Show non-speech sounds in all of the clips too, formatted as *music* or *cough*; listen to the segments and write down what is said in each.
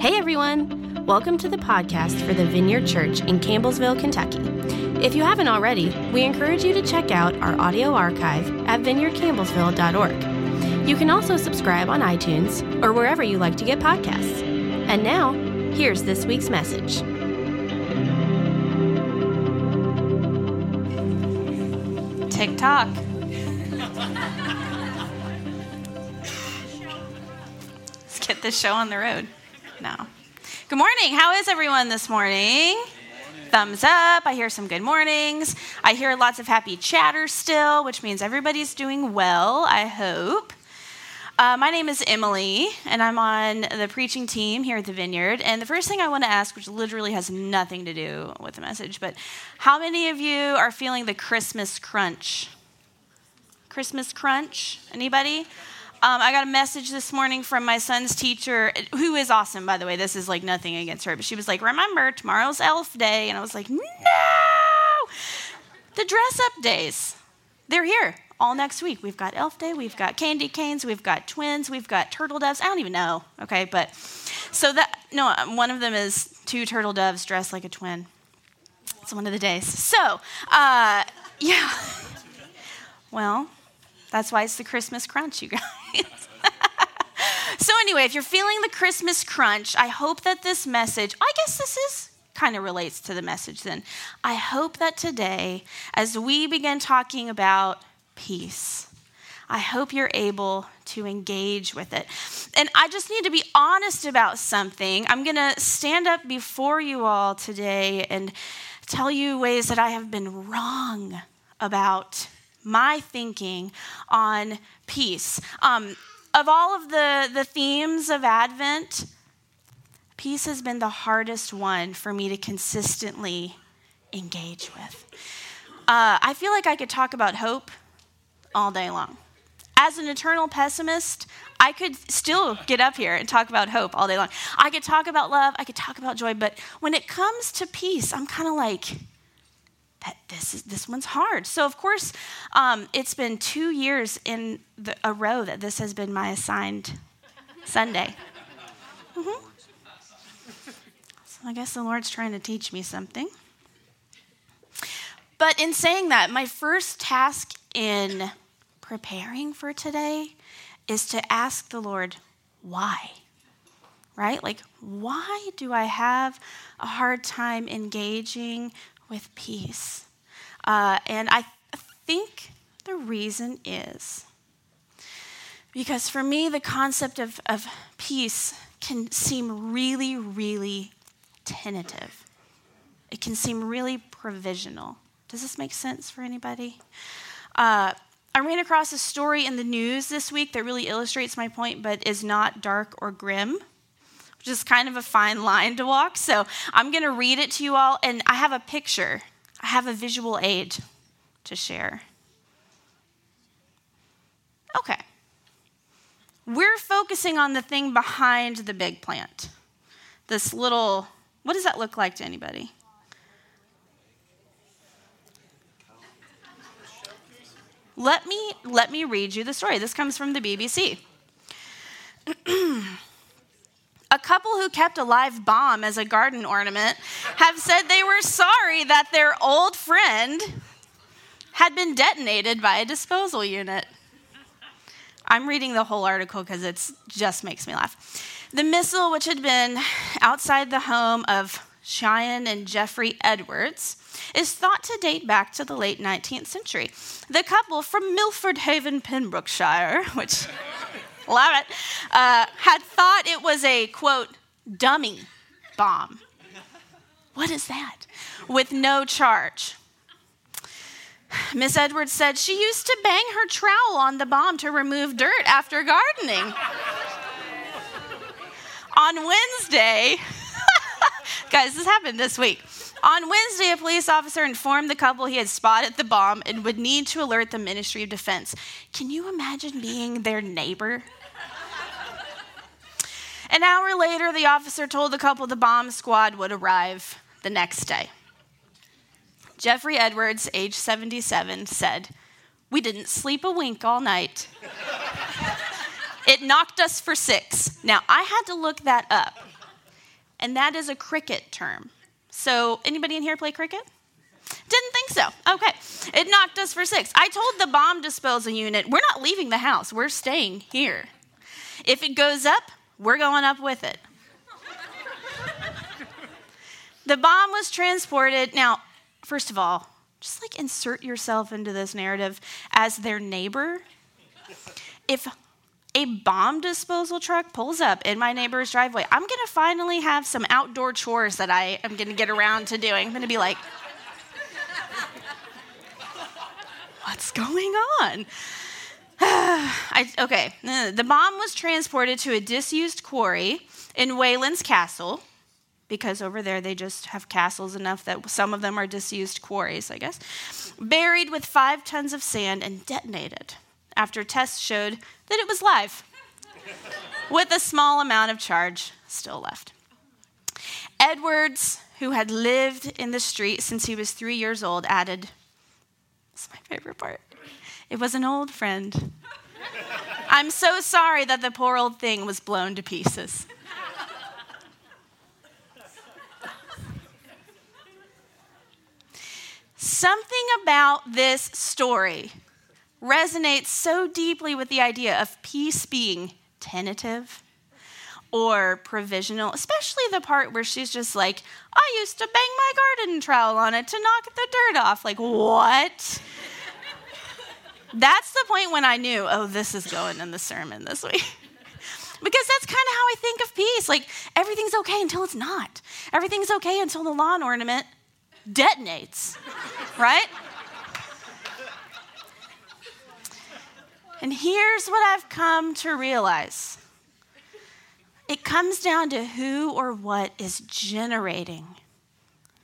Hey everyone! Welcome to the podcast for the Vineyard Church in Campbellsville, Kentucky. If you haven't already, we encourage you to check out our audio archive at vineyardcampbellsville.org. You can also subscribe on iTunes or wherever you like to get podcasts. And now, here's this week's message. TikTok. *laughs* Let's get this show on the road. No. Good morning. How is everyone this morning? Thumbs up. I hear some good mornings. I hear lots of happy chatter still, which means everybody's doing well, I hope. Uh, my name is Emily, and I'm on the preaching team here at the Vineyard. And the first thing I want to ask, which literally has nothing to do with the message, but how many of you are feeling the Christmas crunch? Christmas crunch? Anybody? Um, I got a message this morning from my son's teacher, who is awesome, by the way. This is like nothing against her, but she was like, Remember, tomorrow's Elf Day. And I was like, No! The dress up days, they're here all next week. We've got Elf Day, we've got candy canes, we've got twins, we've got turtle doves. I don't even know, okay? But so that, no, one of them is two turtle doves dressed like a twin. It's one of the days. So, uh, *laughs* yeah. Well, that's why it's the Christmas crunch, you *laughs* guys. *laughs* so, anyway, if you're feeling the Christmas crunch, I hope that this message, I guess this is kind of relates to the message then. I hope that today, as we begin talking about peace, I hope you're able to engage with it. And I just need to be honest about something. I'm going to stand up before you all today and tell you ways that I have been wrong about my thinking on peace. Um, of all of the, the themes of Advent, peace has been the hardest one for me to consistently engage with. Uh, I feel like I could talk about hope all day long. As an eternal pessimist, I could still get up here and talk about hope all day long. I could talk about love, I could talk about joy, but when it comes to peace, I'm kind of like, this is this one's hard. So of course, um, it's been two years in the, a row that this has been my assigned Sunday. Mm-hmm. So I guess the Lord's trying to teach me something. But in saying that, my first task in preparing for today is to ask the Lord why. Right? Like, why do I have a hard time engaging with peace. Uh, and I think the reason is because for me, the concept of, of peace can seem really, really tentative. It can seem really provisional. Does this make sense for anybody? Uh, I ran across a story in the news this week that really illustrates my point, but is not dark or grim which is kind of a fine line to walk. So I'm going to read it to you all, and I have a picture, I have a visual aid to share. Okay. We're focusing on the thing behind the big plant. This little, what does that look like to anybody? Let me let me read you the story. This comes from the BBC. *clears throat* A couple who kept a live bomb as a garden ornament have said they were sorry that their old friend had been detonated by a disposal unit. I'm reading the whole article because it just makes me laugh. The missile, which had been outside the home of Cheyenne and Jeffrey Edwards, is thought to date back to the late 19th century. The couple from Milford Haven, Pembrokeshire, which *laughs* love it, uh, had thought it was a quote, dummy bomb. What is that? With no charge. Miss Edwards said she used to bang her trowel on the bomb to remove dirt after gardening. on Wednesday, *laughs* guys, this happened this week. On Wednesday, a police officer informed the couple he had spotted the bomb and would need to alert the Ministry of Defense. Can you imagine being their neighbor? An hour later, the officer told the couple the bomb squad would arrive the next day. Jeffrey Edwards, age 77, said, We didn't sleep a wink all night. it knocked us for six. Now, I had to look that up. and that is a cricket term. So, anybody in here play cricket? Didn't think so. Okay. It knocked us for six. I told the bomb disposal unit, we're not leaving the house, we're staying here. If it goes up, we're going up with it. the bomb was transported. Now, first of all, just like insert yourself into this narrative as their neighbor. If a bomb disposal truck pulls up in my neighbor's driveway, I'm to finally have some outdoor chores that I am to get around to doing. I'm to be like, what's going on? *sighs* I, okay, uh, the bomb was transported to a disused quarry in Wayland's Castle because over there they just have castles enough that some of them are disused quarries, I guess, buried with five tons of sand and detonated after tests showed that it was live, with a small amount of charge still left. Edwards, who had lived in the street since he was three years old, added, This is my favorite part. It was an old friend. I'm so sorry that the poor old thing was blown to pieces. Something about this story resonates so deeply with the idea of peace being tentative or provisional, especially the part where she's just like, I used to bang my garden trowel on it to knock the dirt off. Like, what? That's the point when I knew, oh, this is going in the sermon this week. *laughs* because that's kind of how I think of peace. Like, everything's okay until it's not. Everything's okay until the lawn ornament detonates, right? And here's what I've come to realize it comes down to who or what is generating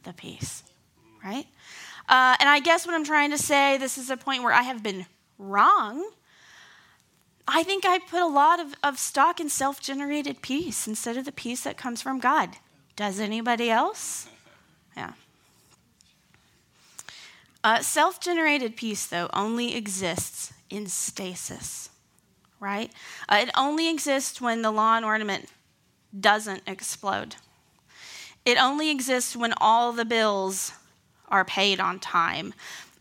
the peace, right? Uh, and I guess what I'm trying to say, this is a point where I have been wrong. I think I put a lot of, of stock in self generated peace instead of the peace that comes from God. Does anybody else? Yeah. Uh, self generated peace, though, only exists in stasis, right? Uh, it only exists when the lawn ornament doesn't explode. It only exists when all the bills are paid on time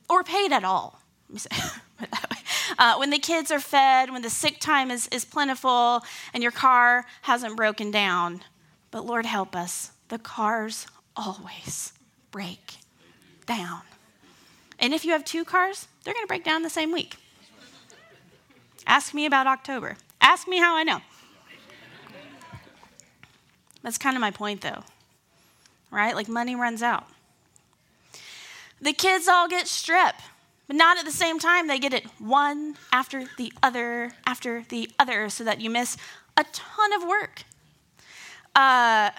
or paid at all. *laughs* uh, when the kids are fed, when the sick time is, is plentiful, and your car hasn't broken down. But Lord help us, the cars always break down. And if you have two cars, they're going to break down the same week. Ask me about October. Ask me how I know. That's kind of my point, though, right? Like money runs out. The kids all get strep, but not at the same time. They get it one after the other after the other so that you miss a ton of work. Uh,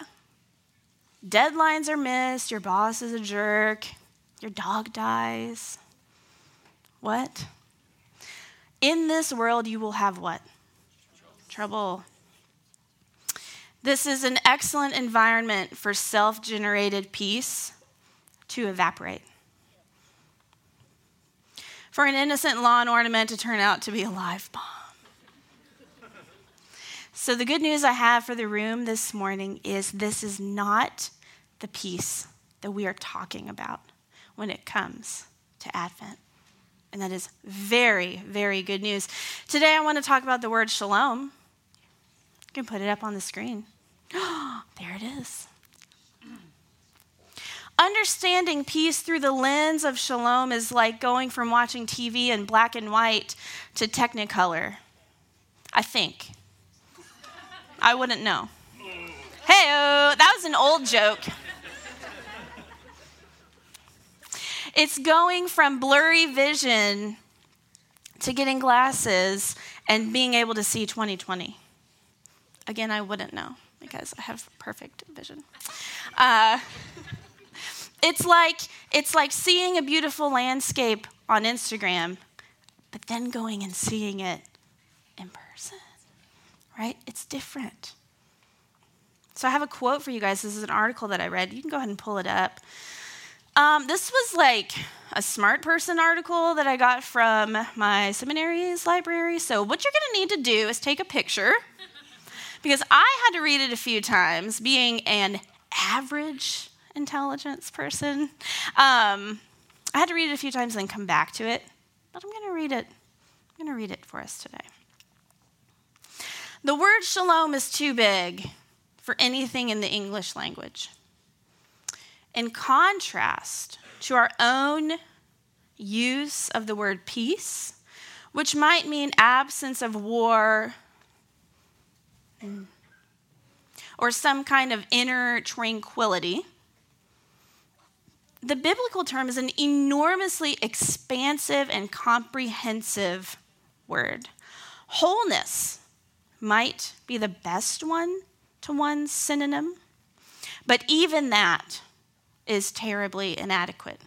deadlines are missed, your boss is a jerk, your dog dies. What? In this world, you will have what? Trouble. This is an excellent environment for self generated peace to evaporate. For an innocent lawn ornament to turn out to be a live bomb. So, the good news I have for the room this morning is this is not the peace that we are talking about when it comes to Advent. And that is very, very good news. Today I want to talk about the word shalom. You can put it up on the screen. *gasps* there it is. Understanding peace through the lens of shalom is like going from watching TV in black and white to Technicolor. I think. I wouldn't know. Hey, that was an old joke. It's going from blurry vision to getting glasses and being able to see 2020. Again, I wouldn't know because I have perfect vision. Uh, it's like it's like seeing a beautiful landscape on Instagram, but then going and seeing it in person. Right? It's different. So I have a quote for you guys. This is an article that I read. You can go ahead and pull it up. Um, this was like a smart person article that I got from my seminary's library. So, what you're going to need to do is take a picture, because I had to read it a few times, being an average intelligence person. Um, I had to read it a few times and then come back to it, but I'm going to read it. I'm going to read it for us today. The word shalom is too big for anything in the English language. In contrast to our own use of the word peace, which might mean absence of war or some kind of inner tranquility, the biblical term is an enormously expansive and comprehensive word. Wholeness might be the best one to one synonym, but even that is terribly inadequate.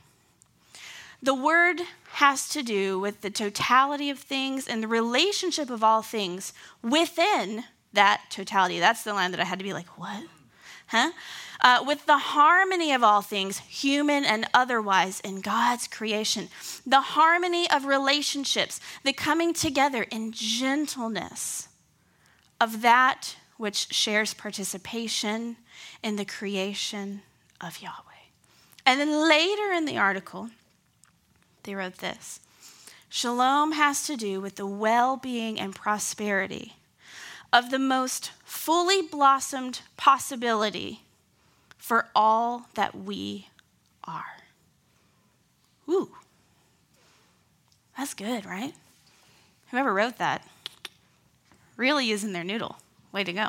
The word has to do with the totality of things and the relationship of all things within that totality. That's the line that I had to be like, what? Huh? Uh, with the harmony of all things, human and otherwise, in God's creation, the harmony of relationships, the coming together in gentleness of that which shares participation in the creation of Yahweh. And then later in the article, they wrote this Shalom has to do with the well being and prosperity of the most fully blossomed possibility for all that we are. Ooh, that's good, right? Whoever wrote that really using their noodle. Way to go.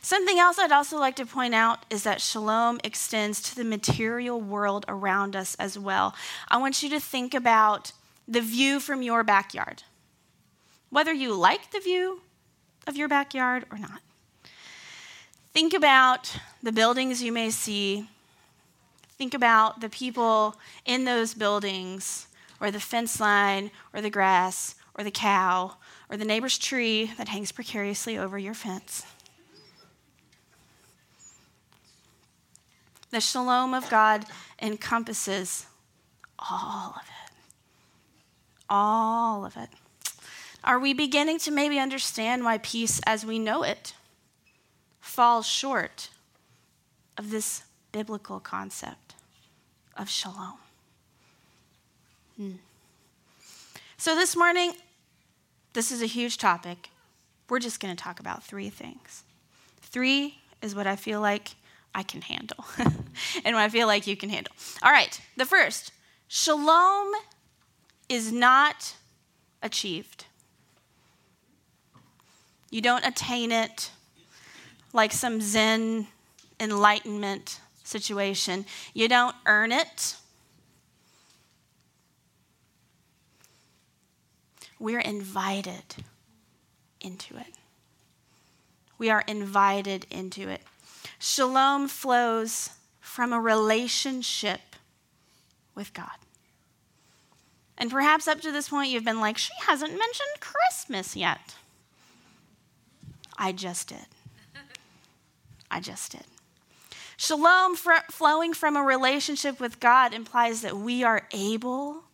Something else I'd also like to point out is that shalom extends to the material world around us as well. I want you to think about the view from your backyard, whether you like the view of your backyard or not. Think about the buildings you may see. Think about the people in those buildings, or the fence line, or the grass, or the cow, or the neighbor's tree that hangs precariously over your fence. The shalom of God encompasses all of it. All of it. Are we beginning to maybe understand why peace as we know it falls short of this biblical concept of shalom? Hmm. So, this morning, this is a huge topic. We're just going to talk about three things. Three is what I feel like I can handle, *laughs* and what I feel like you can handle. All right, the first shalom is not achieved. You don't attain it like some Zen enlightenment situation. You don't earn it. We're invited into it. We are invited into it. Shalom flows from a relationship with God. And perhaps up to this point, you've been like, she hasn't mentioned Christmas yet. I just did. I just did. Shalom flowing from a relationship with God implies that we are able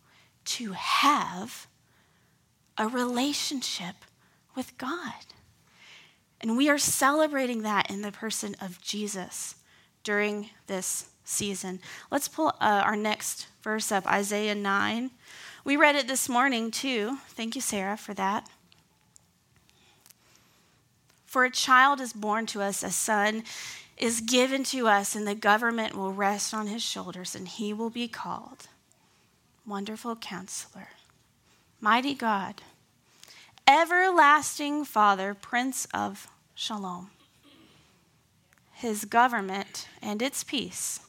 to have a relationship with God. And we are celebrating that in the person of Jesus during this season. Let's pull uh, our next verse up Isaiah 9. We read it this morning too. Thank you, Sarah, for that. For a child is born to us, a son is given to us, and the government will rest on his shoulders, and he will be called Wonderful Counselor, Mighty God everlasting Father, Prince of Shalom. His government and its peace,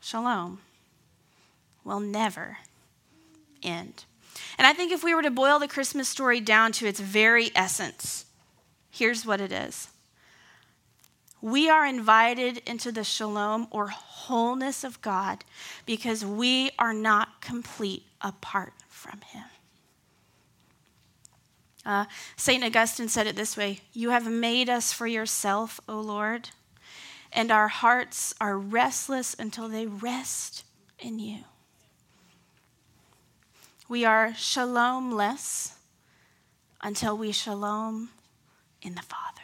Shalom, will never end. And I think if we were to boil the Christmas story down to its very essence, here's what it is. We are invited into the shalom or wholeness of God because we are not complete apart from Him. Uh, St. Augustine said it this way You have made us for yourself, O Lord, and our hearts are restless until they rest in you. We are shalomless until we shalom in the Father.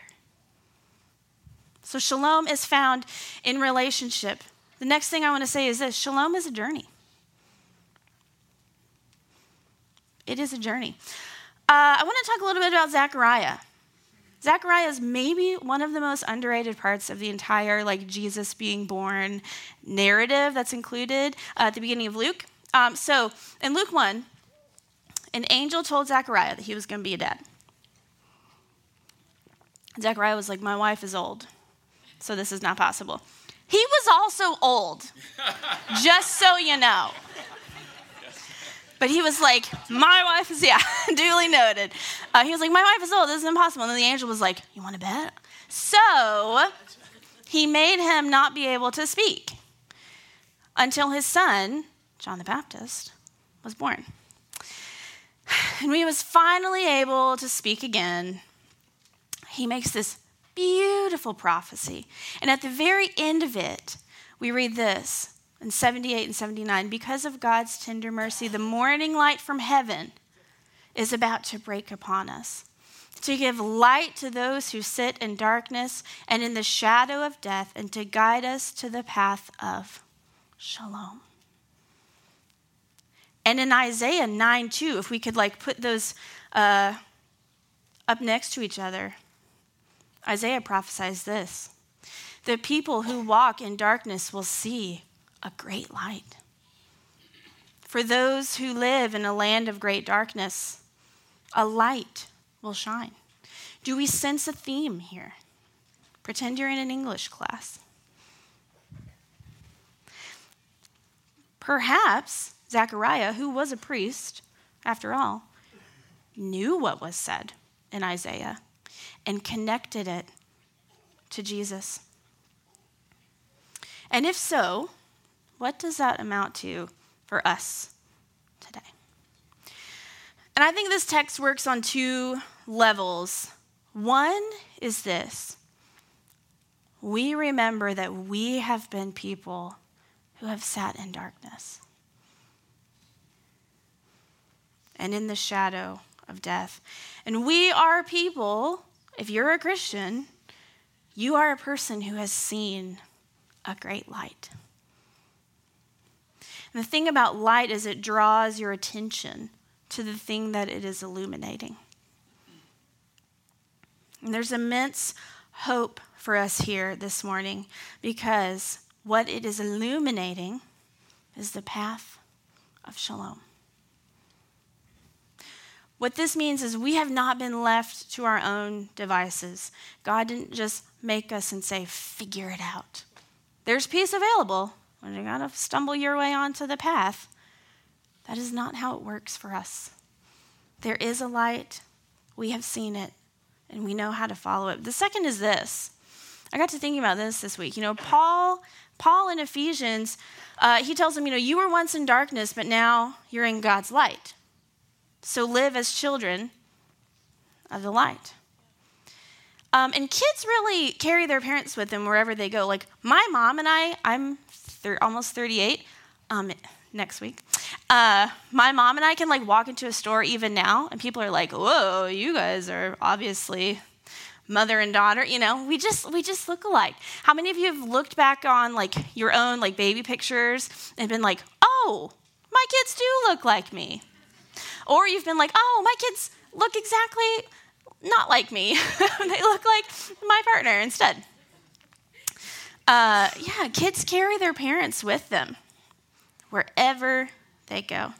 So, shalom is found in relationship. The next thing I want to say is this shalom is a journey. It is a journey. Uh, I want to talk a little bit about Zechariah. Zechariah is maybe one of the most underrated parts of the entire like Jesus being born narrative that's included uh, at the beginning of Luke. Um, so in Luke 1, an angel told Zechariah that he was going to be a dad. Zechariah was like, My wife is old, so this is not possible. He was also old, *laughs* just so you know. But he was like, My wife is, *laughs* yeah, duly noted. Uh, he was like, My wife is old, this is impossible. And then the angel was like, You want to bet? So he made him not be able to speak until his son, John the Baptist, was born. *sighs* And he was finally able to speak again, he makes this beautiful prophecy. And at the very end of it, we read this in 78 and 79 Because of God's tender mercy, the morning light from heaven is about to break upon us, to give light to those who sit in darkness and in the shadow of death, and to guide us to the path of shalom. And in Isaiah 9 2, if we could like put those uh, up next to each other, Isaiah prophesies this The people who walk in darkness will see a great light. For those who live in a land of great darkness, a light will shine. Do we sense a theme here? Pretend you're in an English class. Perhaps Zechariah, who was a priest, after all, knew what was said in Isaiah and connected it to Jesus. And if so, what does that amount to for us today? And I think this text works on two levels. One is this we remember that we have been people who have sat in darkness and in the shadow of death. And we are people, if you're a Christian, you are a person who has seen a great light. And the thing about light is it draws your attention to the thing that it is illuminating. And there's immense hope for us here this morning because what it is illuminating is the path of shalom. What this means is we have not been left to our own devices. God didn't just make us and say, figure it out. There's peace available when you gotta stumble your way onto the path. That is not how it works for us. There is a light, we have seen it, and we know how to follow it. The second is this. I got to thinking about this this week. You know, Paul, Paul in Ephesians, uh, he tells them, you know, you were once in darkness, but now you're in God's light. So live as children of the light. Um, and kids really carry their parents with them wherever they go. Like my mom and I, I'm thir- almost 38 um, next week. Uh, my mom and I can like walk into a store even now, and people are like, "Whoa, you guys are obviously mother and daughter." You know, we just we just look alike. How many of you have looked back on like your own like baby pictures and been like, "Oh, my kids do look like me"? Or you've been like, oh, my kids look exactly not like me. *laughs* they look like my partner instead. Uh, yeah, kids carry their parents with them wherever they go.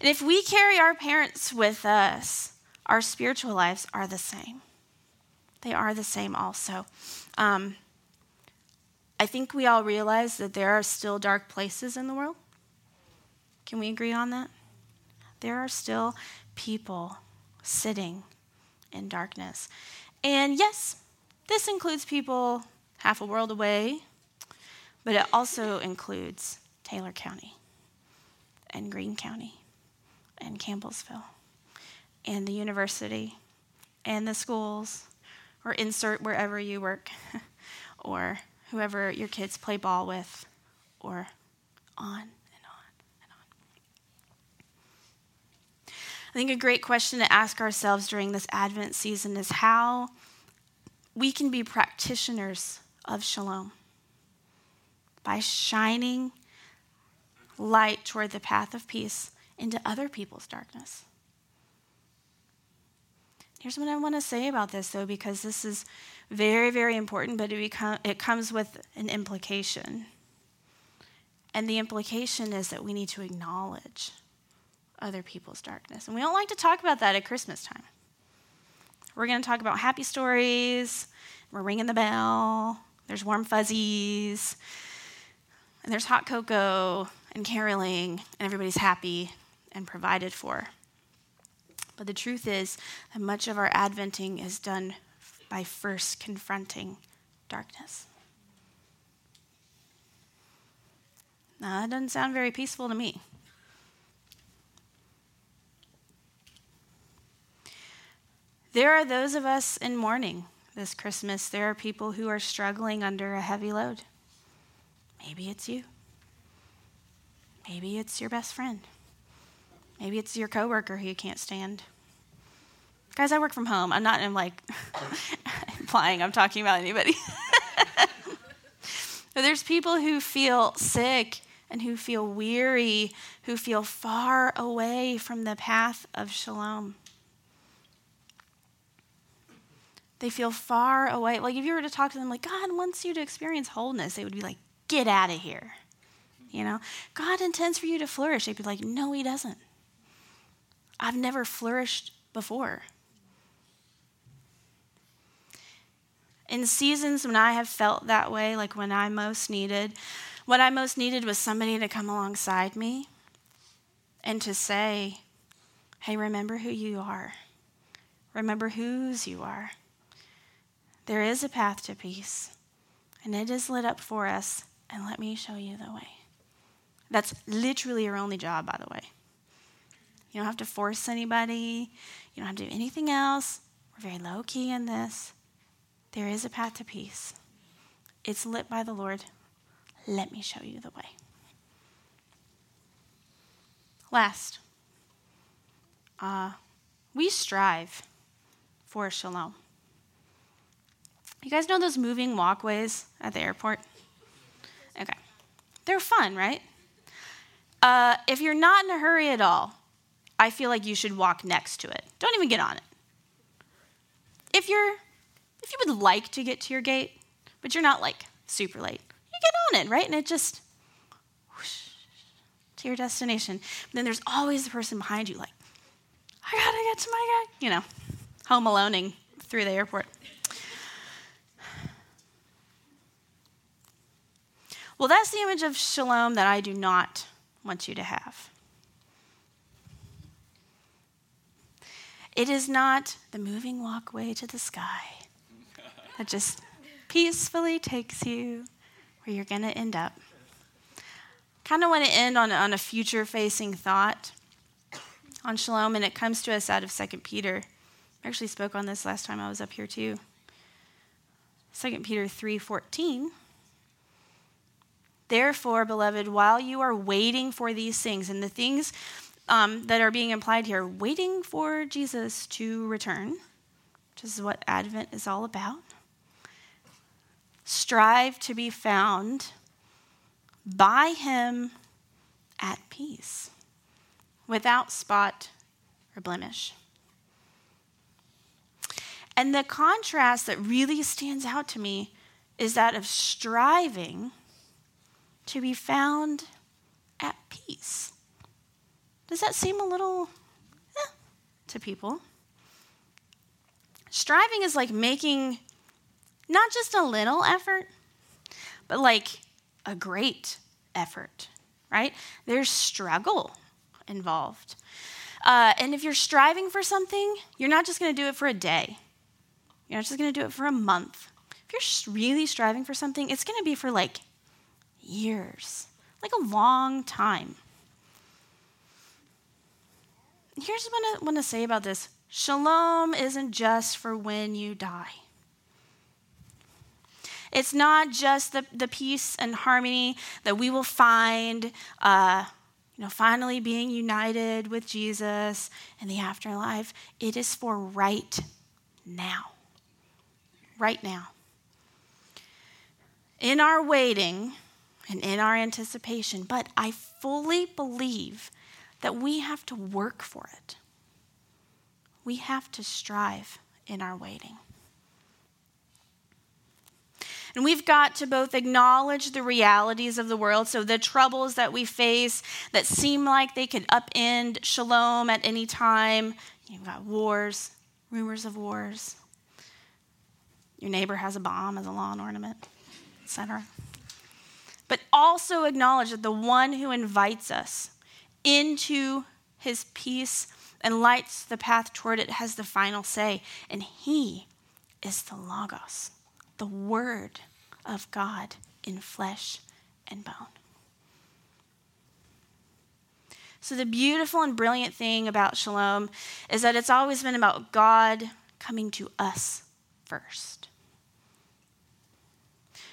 And if we carry our parents with us, our spiritual lives are the same. They are the same also. Um, I think we all realize that there are still dark places in the world. Can we agree on that? There are still people sitting in darkness. And yes, this includes people half a world away, but it also includes Taylor County and Green County and Campbellsville and the university and the schools or insert wherever you work *laughs* or whoever your kids play ball with or on I think a great question to ask ourselves during this Advent season is how we can be practitioners of shalom by shining light toward the path of peace into other people's darkness. Here's what I want to say about this, though, because this is very, very important, but it, become, it comes with an implication. And the implication is that we need to acknowledge other people's darkness. And we don't like to talk about that at Christmas time. We're going to talk about happy stories. We're ringing the bell. There's warm fuzzies. And there's hot cocoa and caroling, and everybody's happy and provided for. But the truth is that much of our adventing is done by first confronting darkness. Now, that doesn't sound very peaceful to me. There are those of us in mourning this Christmas. There are people who are struggling under a heavy load. Maybe it's you. Maybe it's your best friend. Maybe it's your coworker who you can't stand. Guys, I work from home. I'm not I'm like *laughs* implying I'm talking about anybody. *laughs* there's people who feel sick and who feel weary, who feel far away from the path of shalom. They feel far away. Like if you were to talk to them, like, God wants you to experience wholeness, they would be like, get out of here. You know, God intends for you to flourish. They'd be like, no, He doesn't. I've never flourished before. In seasons when I have felt that way, like when I most needed, what I most needed was somebody to come alongside me and to say, hey, remember who you are. Remember whose you are. There is a path to peace, and it is lit up for us, and let me show you the way. That's literally your only job, by the way. You don't have to force anybody, you don't have to do anything else. We're very low key in this. There is a path to peace, it's lit by the Lord. Let me show you the way. Last, uh, we strive for shalom. You guys know those moving walkways at the airport? Okay. They're fun, right? Uh, if you're not in a hurry at all, I feel like you should walk next to it. Don't even get on it. If you're if you would like to get to your gate, but you're not like super late, you get on it, right? And it just whoosh, to your destination. But then there's always the person behind you, like, I gotta get to my gate, you know, home aloneing through the airport. Well, that's the image of shalom that I do not want you to have. It is not the moving walkway to the sky that just peacefully takes you where you're going to end up. Kind of want to end on, on a future facing thought on shalom, and it comes to us out of 2 Peter. I actually spoke on this last time I was up here too. 2 Peter 3:14 Therefore, beloved, while you are waiting for these things, and the things um, that are being implied here, waiting for Jesus to return, which is what Advent is all about, strive to be found by Him at peace, without spot or blemish. And the contrast that really stands out to me is that of striving to be found at peace. Does that seem a little eh, to people? Striving is like making not just a little effort, but like a great effort, right? There's struggle involved. Uh, and if you're striving for something, you're not just going to do it for a day. You're not just going to do it for a month. If you're really striving for something, it's going to be for like years, like a long time. Here's what I want to say about this Shalom isn't just for when you die. It's not just the, the peace and harmony that we will find, uh, you know, finally being united with Jesus in the afterlife. It is for right now. right now. In our waiting and in our anticipation, but I fully believe that we have to work for it. We have to strive in our waiting. And we've got to both acknowledge the realities of the world, so the troubles that we face that seem like they could upend shalom at any time. You've got wars, rumors of wars. Your neighbor has a bomb as a lawn ornament, etc. But also acknowledge that the one who invites us into his peace and lights the path toward it has the final say, and he is the Logos the Word of God in flesh and bone. So, the beautiful and brilliant thing about shalom is that it's always been about God coming to us first.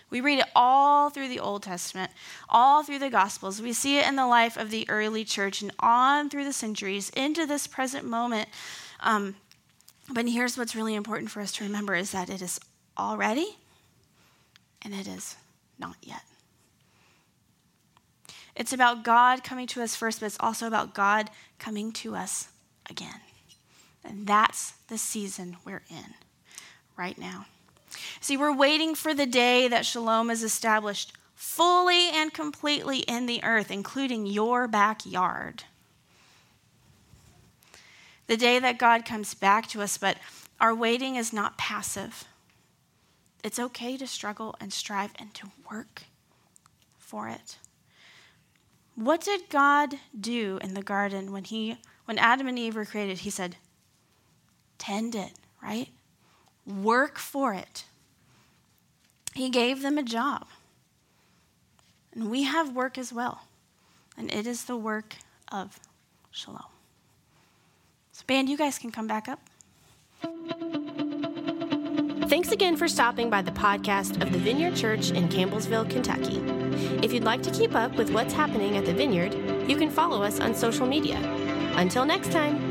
We read it all through the Old Testament, all through the Gospels. We see it in the life of the early church and on through the centuries into this present moment. Um, but here's what's really important for us to remember is that it is already, and it is not yet. It's about God coming to us first, but it's also about God coming to us again. And that's the season we're in right now. See, we're waiting for the day that shalom is established fully and completely in the earth, including your backyard. The day that God comes back to us, but our waiting is not passive. It's okay to struggle and strive and to work for it. What did God do in the garden when he when Adam and Eve were created? He said, "Tend it, right? Work for it." He gave them a job. And we have work as well. And it is the work of shalom. So, band, you guys can come back up. Thanks again for stopping by the podcast of the Vineyard Church in Campbellsville, Kentucky. If you'd like to keep up with what's happening at the Vineyard, you can follow us on social media. Until next time.